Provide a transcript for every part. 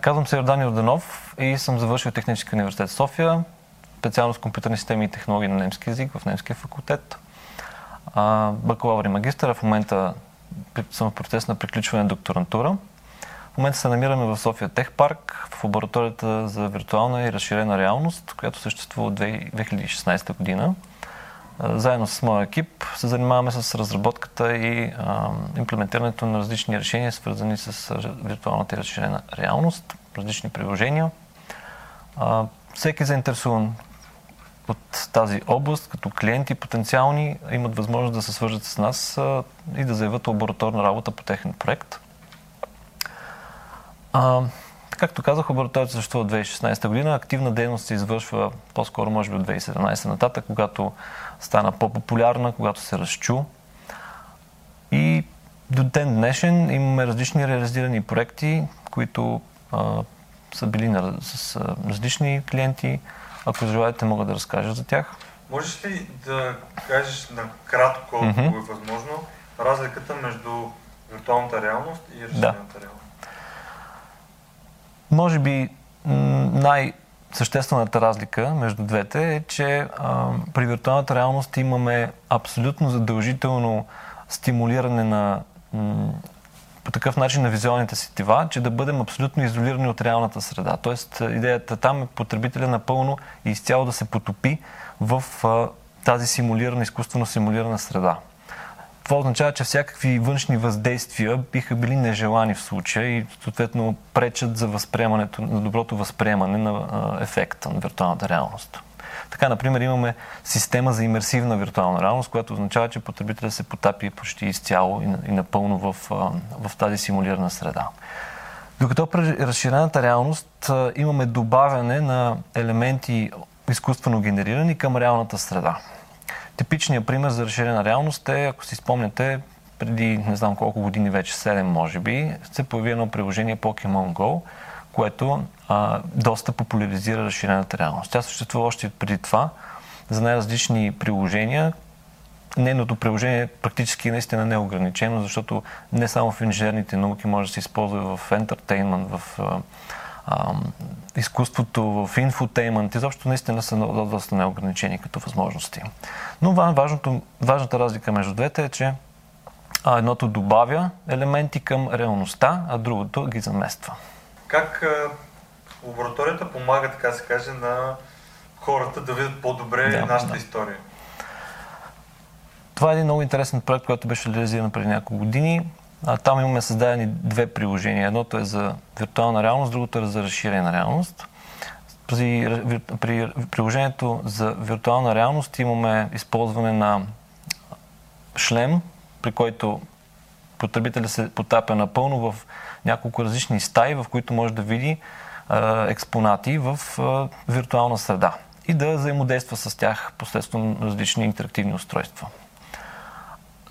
Казвам се Йордан Йорданов и съм завършил Технически университет София, специалност компютърни системи и технологии на немски язик в немския факултет. Бакалавър и магистър, в момента съм в процес на приключване на докторантура. В момента се намираме в София Тех Парк, в лабораторията за виртуална и разширена реалност, която съществува от 2016 година. Заедно с моя екип се занимаваме с разработката и а, имплементирането на различни решения, свързани с виртуалната и разширена реалност, различни приложения. А, всеки заинтересуван от тази област, като клиенти потенциални, имат възможност да се свържат с нас а, и да заявят лабораторна работа по техен проект. А, както казах, лабораторията съществува от 2016 година. Активна дейност се извършва по-скоро, може би, от 2017 нататък, когато стана по-популярна, когато се разчу. И до ден днешен имаме различни реализирани проекти, които а, са били на, с а, различни клиенти. Ако желаете, мога да разкажа за тях. Можеш ли да кажеш накратко, колко mm-hmm. е възможно, разликата между виртуалната реалност и разширената да. реалност? Може би най- съществената разлика между двете е, че а, при виртуалната реалност имаме абсолютно задължително стимулиране на м- по такъв начин на визуалните сетива, че да бъдем абсолютно изолирани от реалната среда. Тоест, идеята там е потребителя напълно и изцяло да се потопи в а, тази симулирана, изкуствено симулирана среда. Това означава, че всякакви външни въздействия биха били нежелани в случая и съответно пречат за възприемането, на доброто възприемане на ефекта на виртуалната реалност. Така, например, имаме система за имерсивна виртуална реалност, която означава, че потребителя се потапи почти изцяло и напълно в, в тази симулирана среда. Докато при разширената реалност имаме добавяне на елементи изкуствено генерирани към реалната среда. Типичният пример за разширена реалност е, ако си спомняте, преди не знам колко години вече, 7 може би, се появи едно приложение Pokemon Go, което а, доста популяризира разширената реалност. Тя съществува още преди това за най-различни приложения. Нейното приложение практически наистина не е ограничено, защото не само в инженерните науки може да се използва в ентертеймент, в а, изкуството, в инфотеймент, изобщо наистина са доста неограничени като възможности. Но важното, важната разлика между двете е, че а, едното добавя елементи към реалността, а другото ги замества. Как а, лабораторията помага, така се каже, на хората да видят по-добре да, нашата да. история? Това е един много интересен проект, който беше реализиран преди няколко години. Там имаме създадени две приложения. Едното е за виртуална реалност, другото е за разширена реалност. При, при приложението за виртуална реалност имаме използване на шлем, при който потребителя се потапя напълно в няколко различни стаи, в които може да види експонати в виртуална среда и да взаимодейства с тях посредством различни интерактивни устройства.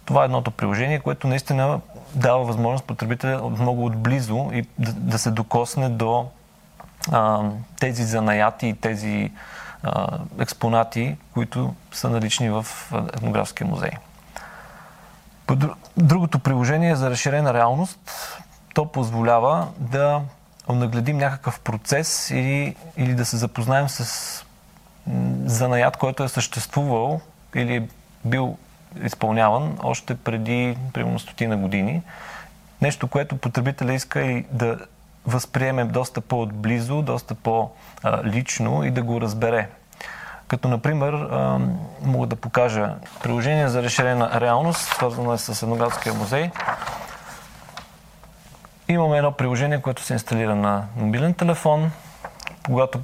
Това е едното приложение, което наистина дава възможност потребителя много отблизо и да, да се докосне до а, тези занаяти и тези а, експонати, които са налични в етнографския музей. Другото приложение е за разширена реалност. То позволява да нагледим някакъв процес или, или да се запознаем с занаят, който е съществувал или е бил изпълняван още преди примерно стотина години. Нещо, което потребителя иска и да възприеме доста по-отблизо, доста по-лично и да го разбере. Като, например, мога да покажа приложение за разширена реалност, свързано е с Едноградския музей. Имаме едно приложение, което се инсталира на мобилен телефон. Когато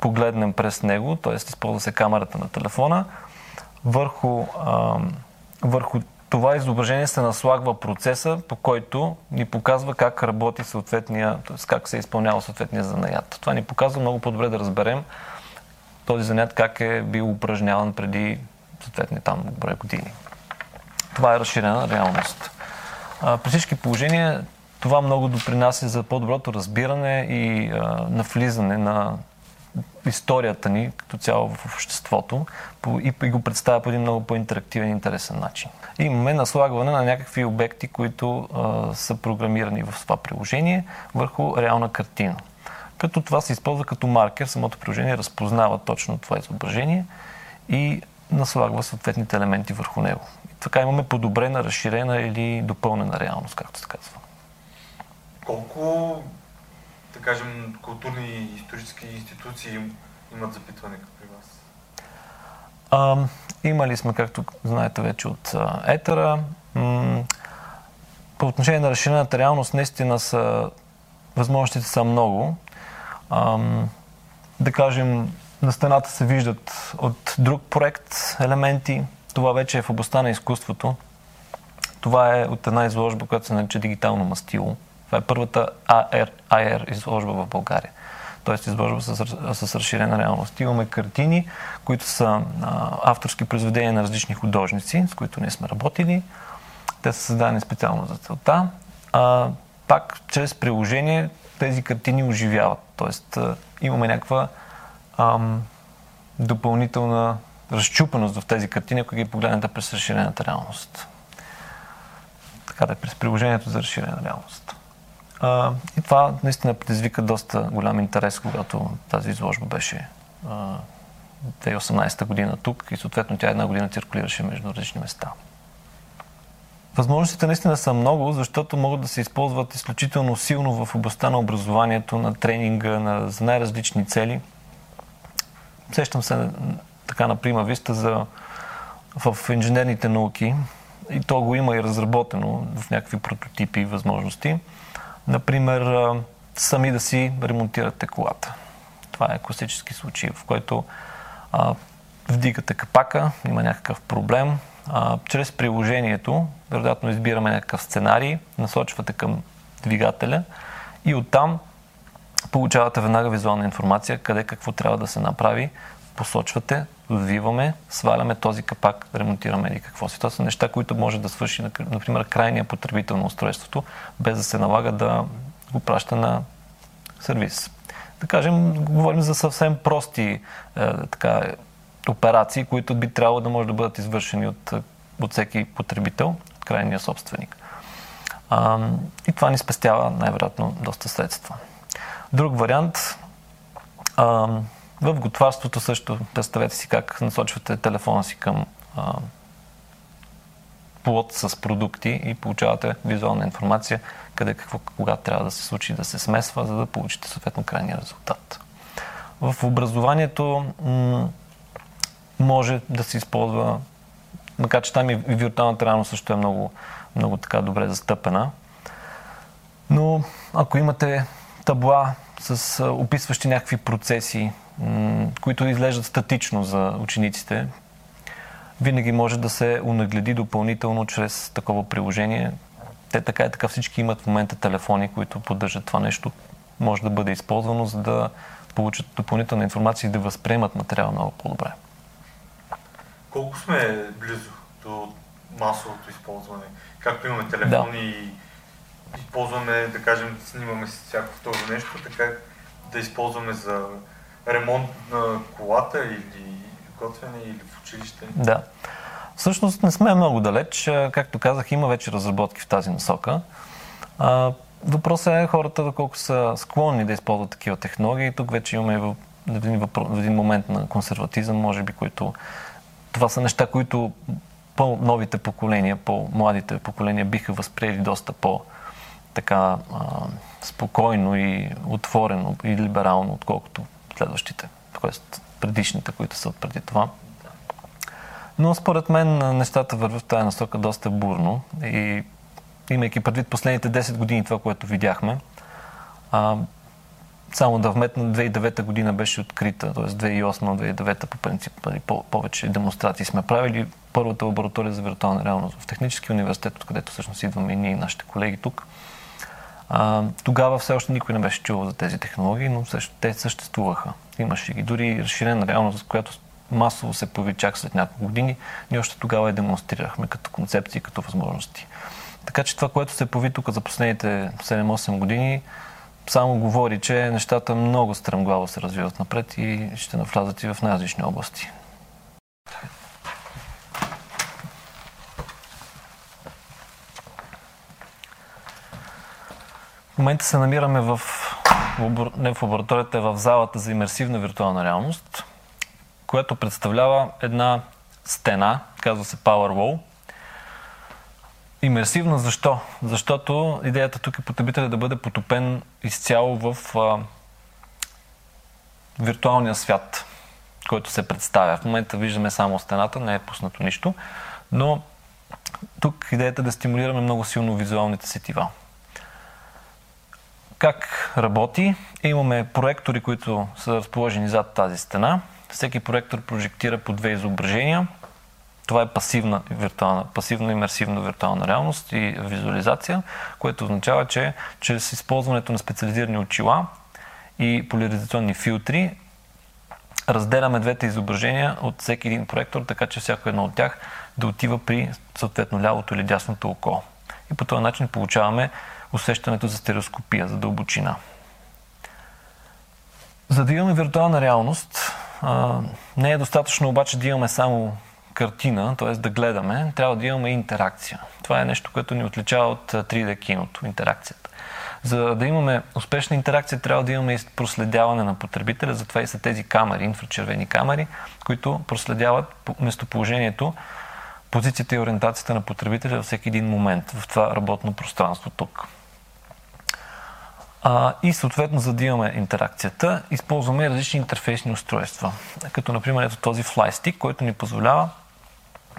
погледнем през него, т.е. използва се камерата на телефона, върху върху това изображение се наслагва процеса, по който ни показва как работи съответния, т.е. как се е изпълнява съответния занаят. Това ни показва много по-добре да разберем този занят как е бил упражняван преди съответни там добре години. Това е разширена реалност. А, при всички положения това много допринася за по-доброто разбиране и а, навлизане на историята ни като цяло в обществото и, и го представя по един много по-интерактивен и интересен начин. Имаме наслагване на някакви обекти, които а, са програмирани в това приложение върху реална картина. Като това се използва като маркер, самото приложение разпознава точно това изображение и наслагва съответните елементи върху него. И така имаме подобрена, разширена или допълнена реалност, както се казва. Колко, да кажем, културни и исторически институции имат запитване при вас? А, имали сме, както знаете вече от Етера. М- по отношение на разширената реалност, наистина са, възможностите са много. А, да кажем, на стената се виждат от друг проект елементи. Това вече е в областта на изкуството. Това е от една изложба, която се нарича Дигитално мастило. Това е първата AR, AR изложба в България. Тоест изложба с, с разширена реалност. Имаме картини, които са а, авторски произведения на различни художници, с които ние сме работили. Те са създадени специално за целта. А, пак, чрез приложение, тези картини оживяват. Тоест, а, имаме някаква ам, допълнителна разчупеност в тези картини, ако ги погледнете през разширената реалност. Така да е, през приложението за разширена реалност. А, и това наистина предизвика доста голям интерес, когато тази изложба беше а, 2018 година тук и съответно тя една година циркулираше между различни места. Възможностите наистина са много, защото могат да се използват изключително силно в областта на образованието, на тренинга, на, за най-различни цели. Сещам се така на прима виста за в инженерните науки и то го има и разработено в някакви прототипи и възможности. Например, сами да си ремонтирате колата. Това е класически случай, в който а, вдигате капака, има някакъв проблем. А, чрез приложението, вероятно избираме някакъв сценарий, насочвате към двигателя и оттам получавате веднага визуална информация къде какво трябва да се направи. Посочвате, виваме, сваляме този капак, ремонтираме или какво си. Това са неща, които може да свърши, например, крайния потребител на устройството, без да се налага да го праща на сервис. Да кажем, говорим за съвсем прости е, така, операции, които би трябвало да може да бъдат извършени от, от всеки потребител, от крайния собственик. А, и това ни спестява най-вероятно доста средства. Друг вариант. А, в готварството също представете си как насочвате телефона си към а, плод с продукти и получавате визуална информация къде какво, кога трябва да се случи да се смесва, за да получите съответно крайния резултат. В образованието м- може да се използва, макар че там и виртуалната реалност също е много, много така добре застъпена. Но ако имате табла с описващи някакви процеси, които изглеждат статично за учениците, винаги може да се унагледи допълнително чрез такова приложение. Те така и така всички имат в момента телефони, които поддържат това нещо. Може да бъде използвано, за да получат допълнителна информация и да възприемат материал много по-добре. Колко сме близо до масовото използване? Както имаме телефони да. Използваме, да кажем, снимаме си всяко второ нещо, така да използваме за ремонт на колата или готвене или в училище? Да. Всъщност не сме много далеч. Както казах, има вече разработки в тази насока. Въпросът е хората доколко са склонни да използват такива технологии. Тук вече имаме в един, в един момент на консерватизъм, може би, които това са неща, които по-новите поколения, по-младите поколения биха възприели доста по- така а, спокойно и отворено и либерално, отколкото следващите, т.е. предишните, които са преди това. Но според мен нещата вървят в тази насока доста бурно и имайки предвид последните 10 години това, което видяхме, а, само да вметна, 2009 година беше открита, т.е. 2008-2009 по принцип нали, по- повече демонстрации сме правили. Първата лаборатория за виртуална реалност в Технически университет, откъдето всъщност идваме и ние и нашите колеги тук. А, тогава все още никой не беше чувал за тези технологии, но също, те съществуваха. Имаше ги. Дори разширена реалност, която масово се появи чак след няколко години, ние още тогава я демонстрирахме като концепции, като възможности. Така че това, което се появи тук за последните 7-8 години, само говори, че нещата много стремглаво се развиват напред и ще навлязат и в най-различни области. В момента се намираме в не в лабораторията, в залата за имерсивна виртуална реалност, която представлява една стена, казва се Powerwall. Имерсивна защо? Защото идеята тук е потребителя да бъде потопен изцяло в а, виртуалния свят, който се представя. В момента виждаме само стената, не е пуснато нищо, но тук идеята е да стимулираме много силно визуалните сетива. Как работи? Имаме проектори, които са разположени зад тази стена. Всеки проектор прожектира по две изображения. Това е пасивна, виртуална, пасивна имерсивна виртуална реалност и визуализация, което означава, че чрез използването на специализирани очила и поляризационни филтри разделяме двете изображения от всеки един проектор, така че всяко едно от тях да отива при съответно лявото или дясното око. И по този начин получаваме усещането за стереоскопия, за дълбочина. За да имаме виртуална реалност, не е достатъчно обаче да имаме само картина, т.е. да гледаме, трябва да имаме интеракция. Това е нещо, което ни отличава от 3D киното, интеракцията. За да имаме успешна интеракция, трябва да имаме и проследяване на потребителя, затова и са тези камери, инфрачервени камери, които проследяват местоположението, позицията и ориентацията на потребителя във всеки един момент в това работно пространство тук. А, и съответно, за да имаме интеракцията, използваме различни интерфейсни устройства. Като, например, ето този флайстик, който ни позволява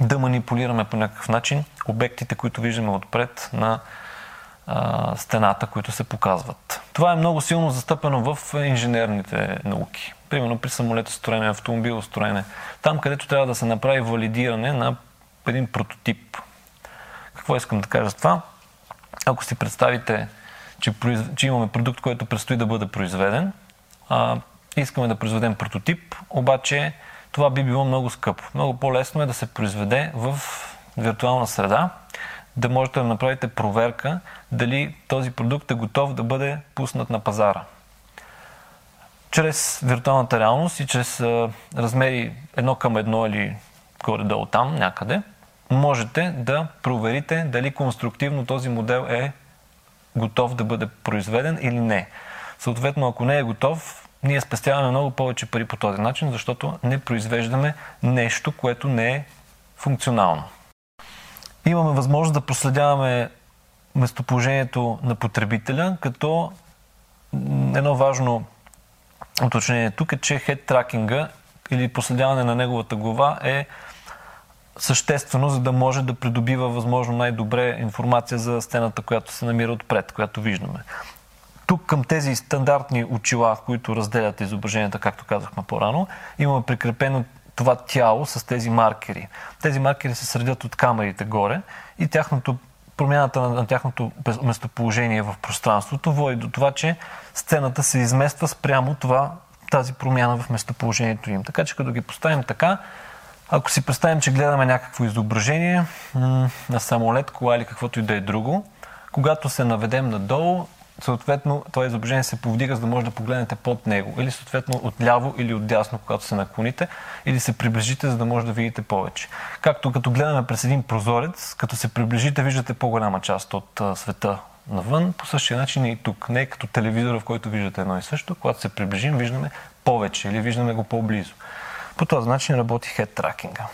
да манипулираме по някакъв начин обектите, които виждаме отпред на а, стената, които се показват. Това е много силно застъпено в инженерните науки. Примерно при самолетостроене, автомобилостроене. Там, където трябва да се направи валидиране на един прототип. Какво искам да кажа с това? Ако си представите че, че имаме продукт, който предстои да бъде произведен. А, искаме да произведем прототип, обаче това би било много скъпо. Много по-лесно е да се произведе в виртуална среда, да можете да направите проверка дали този продукт е готов да бъде пуснат на пазара. Чрез виртуалната реалност и чрез а, размери едно към едно или горе-долу там някъде, можете да проверите дали конструктивно този модел е готов да бъде произведен или не. Съответно, ако не е готов, ние спестяваме много повече пари по този начин, защото не произвеждаме нещо, което не е функционално. Имаме възможност да проследяваме местоположението на потребителя, като едно важно уточнение тук е, че хед тракинга или проследяване на неговата глава е съществено, за да може да придобива възможно най-добре информация за стената, която се намира отпред, която виждаме. Тук към тези стандартни очила, които разделят изображенията, както казахме по-рано, имаме прикрепено това тяло с тези маркери. Тези маркери се средят от камерите горе и тяхното, промяната на, на тяхното местоположение в пространството води до това, че сцената се измества спрямо това, тази промяна в местоположението им. Така че като ги поставим така, ако си представим, че гледаме някакво изображение на самолет, кола или каквото и да е друго, когато се наведем надолу, съответно това изображение се повдига, за да може да погледнете под него. Или съответно отляво или отдясно, когато се наклоните, или се приближите, за да може да видите повече. Както като гледаме през един прозорец, като се приближите, виждате по-голяма част от света навън. По същия начин и тук. Не е като телевизора, в който виждате едно и също. Когато се приближим, виждаме повече или виждаме го по-близо. По този начин работи хед тракинга.